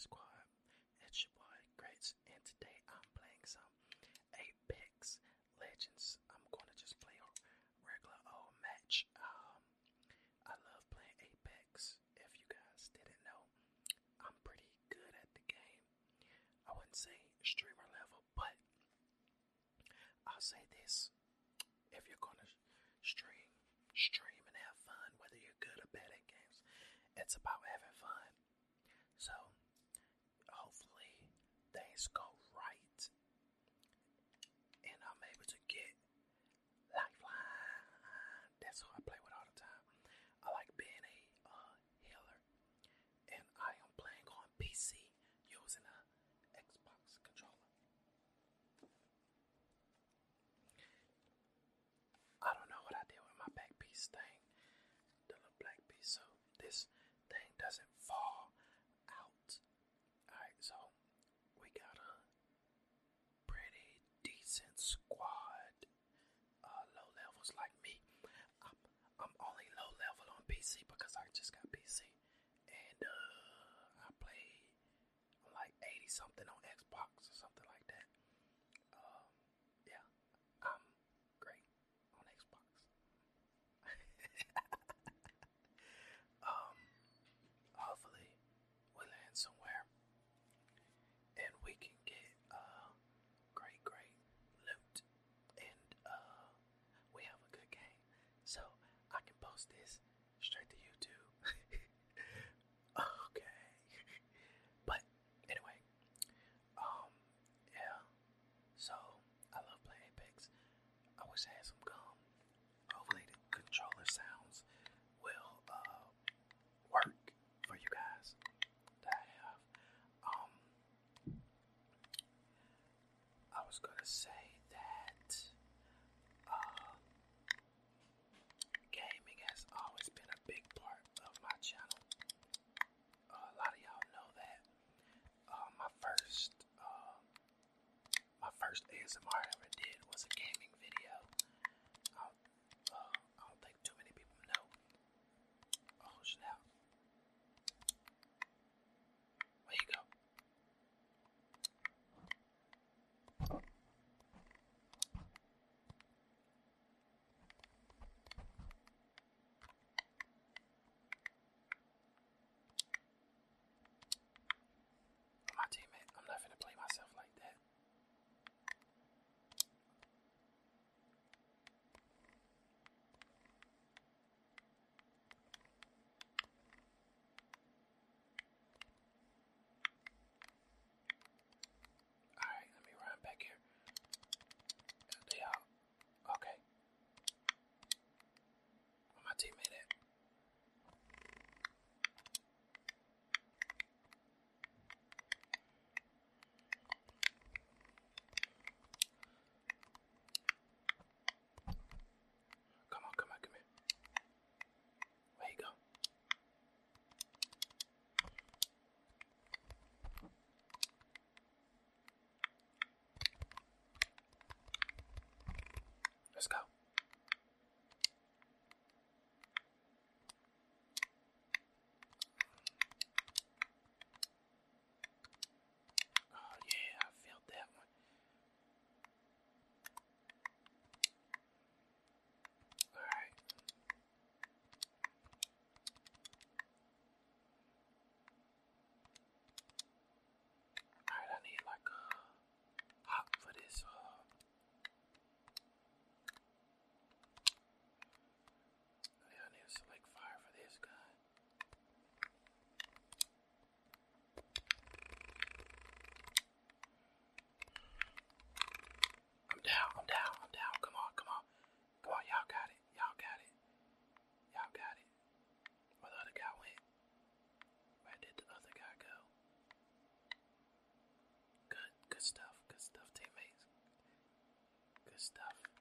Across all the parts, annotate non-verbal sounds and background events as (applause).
Squad? It's your boy, Greats, and today I'm playing some Apex Legends. I'm gonna just play a regular old match. Um, I love playing Apex. If you guys didn't know, I'm pretty good at the game. I wouldn't say streamer level, but I'll say this: if you're gonna stream, stream and have fun, whether you're good or bad at games, it's about having fun. So, things go right, and I'm able to get lifeline. That's who I play with all the time. I like being a uh, healer, and I am playing on PC using a Xbox controller. I don't know what I did with my back piece thing, the little black piece, so this thing doesn't fall out. Alright, so we got a pretty decent squad. Uh, low levels like me. I'm, I'm only low level on PC because I just got PC. And uh, I play like 80 something on Xbox or something like that. Um, yeah, I'm great on Xbox. um, hopefully we land somewhere and we can get uh great, great loot and uh we have a good game. So I can post this straight to YouTube. okay. but anyway, um yeah. So I love playing Apex. I wish I had some gum. Hopefully the controller sounds will uh, work for you guys that I have. Um, I was gonna say that uh, gaming has always been a big part of my channel. Uh, a lot of y'all know that. Uh, my first, uh, my first ASMR I ever did was a gaming stuff.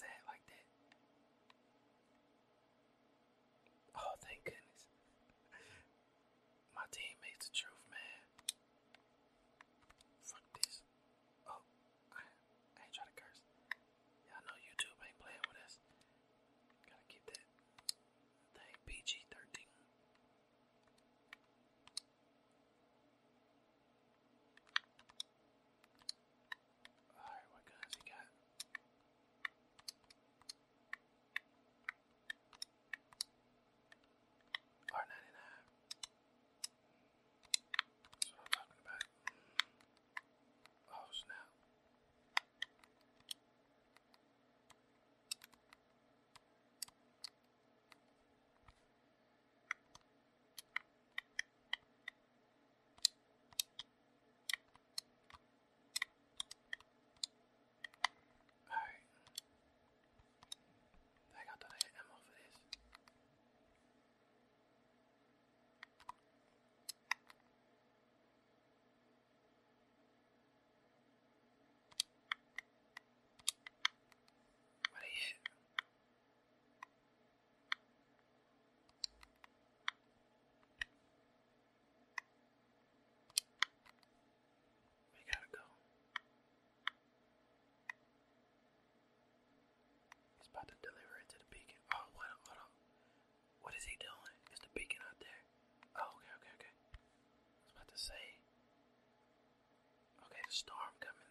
say about to deliver it to the beacon. Oh, what? Hold on. What is he doing? Is the beacon out there? Oh, okay, okay, okay. I was about to say. Okay, the storm coming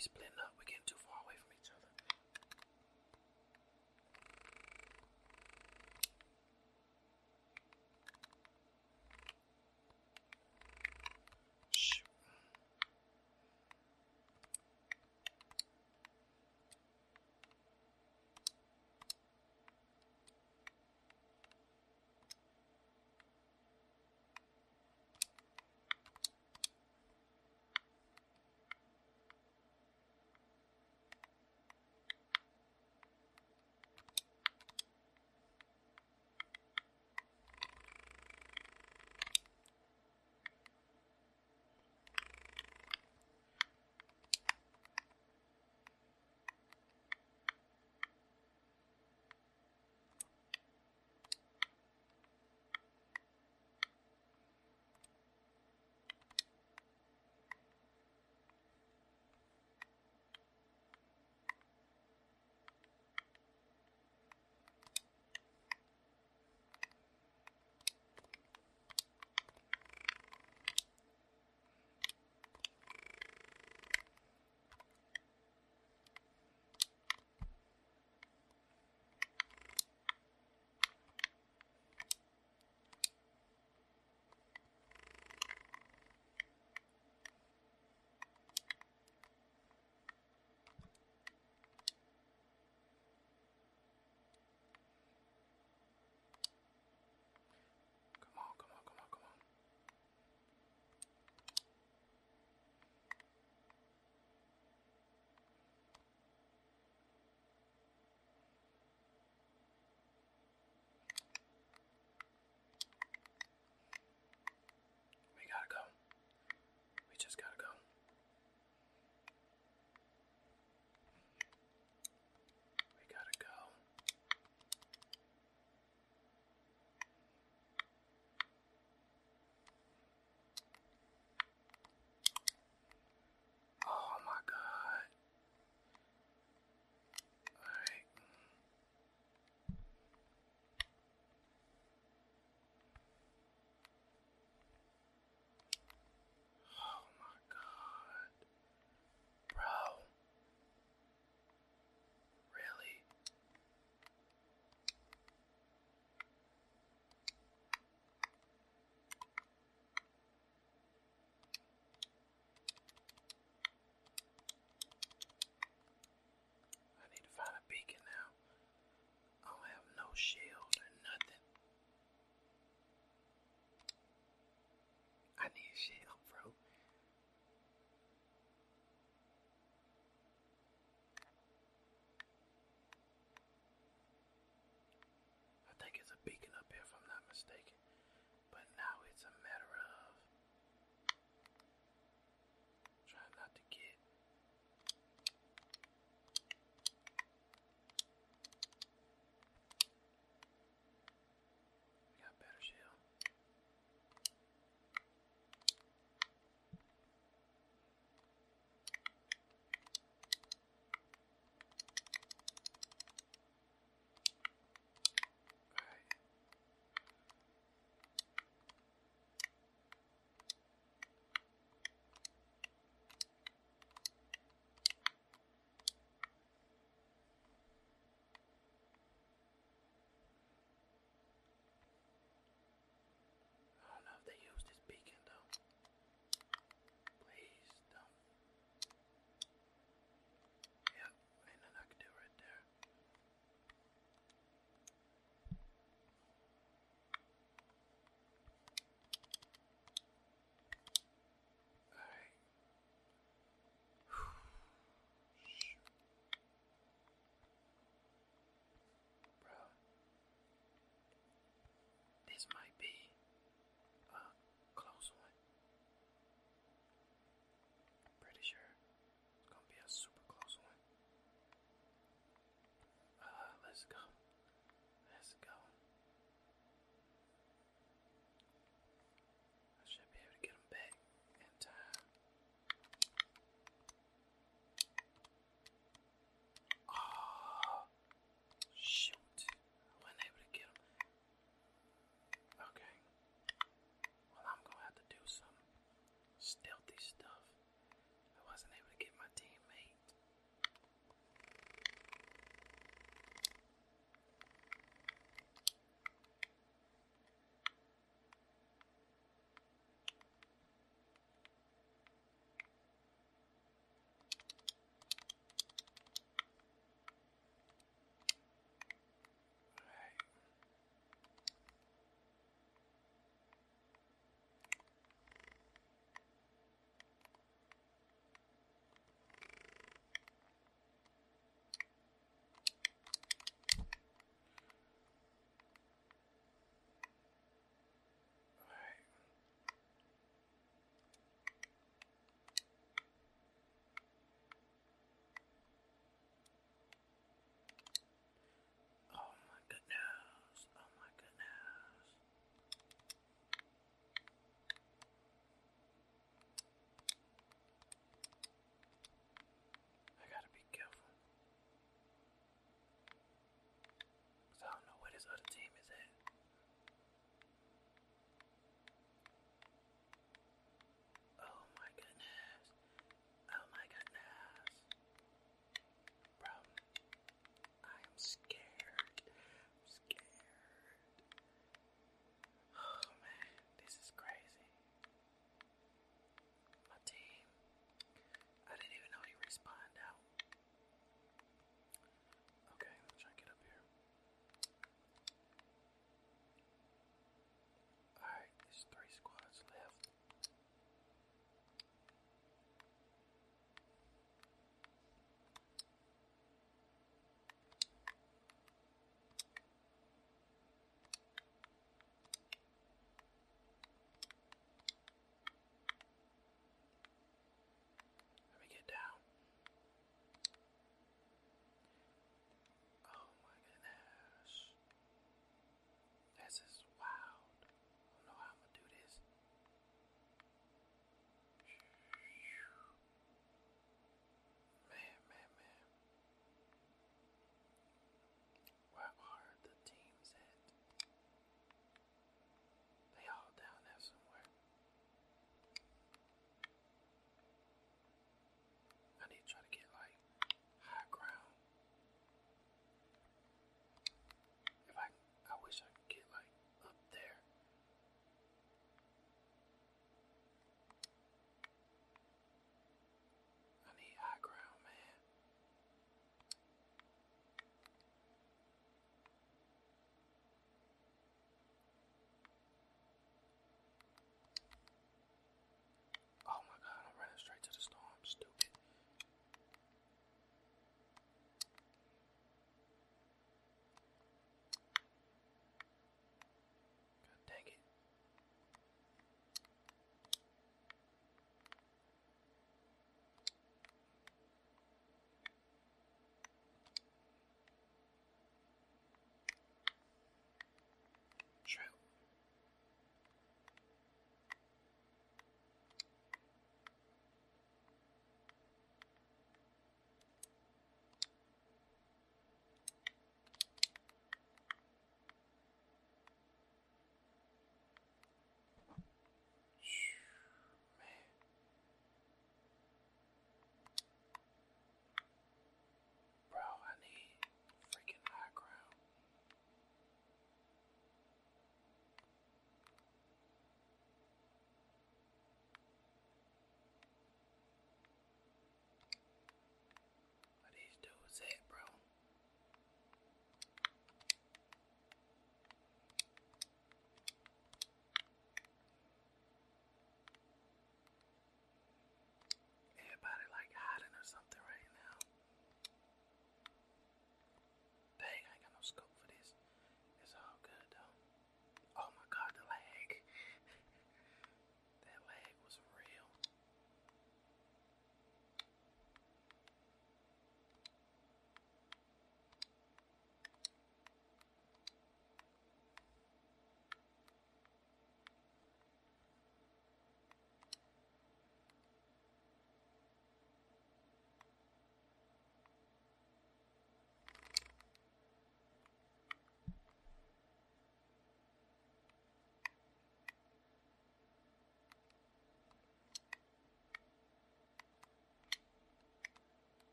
Splitting up.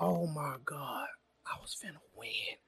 Oh my God, I was finna win.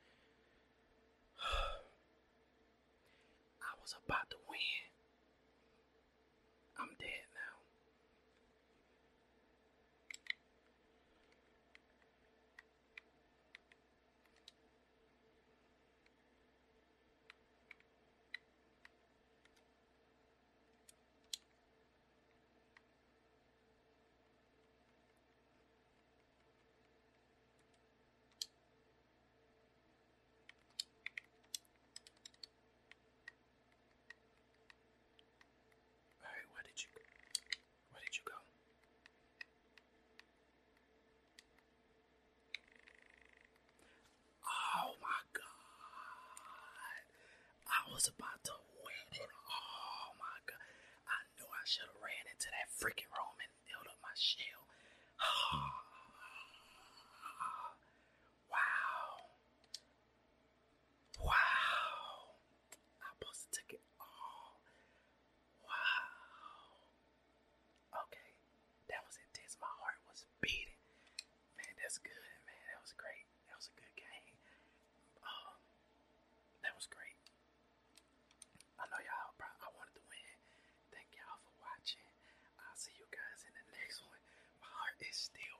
was about to win it. Oh my god. I knew I should have ran into that freaking room and filled up my shell. (sighs) wow. Wow. I posted to steel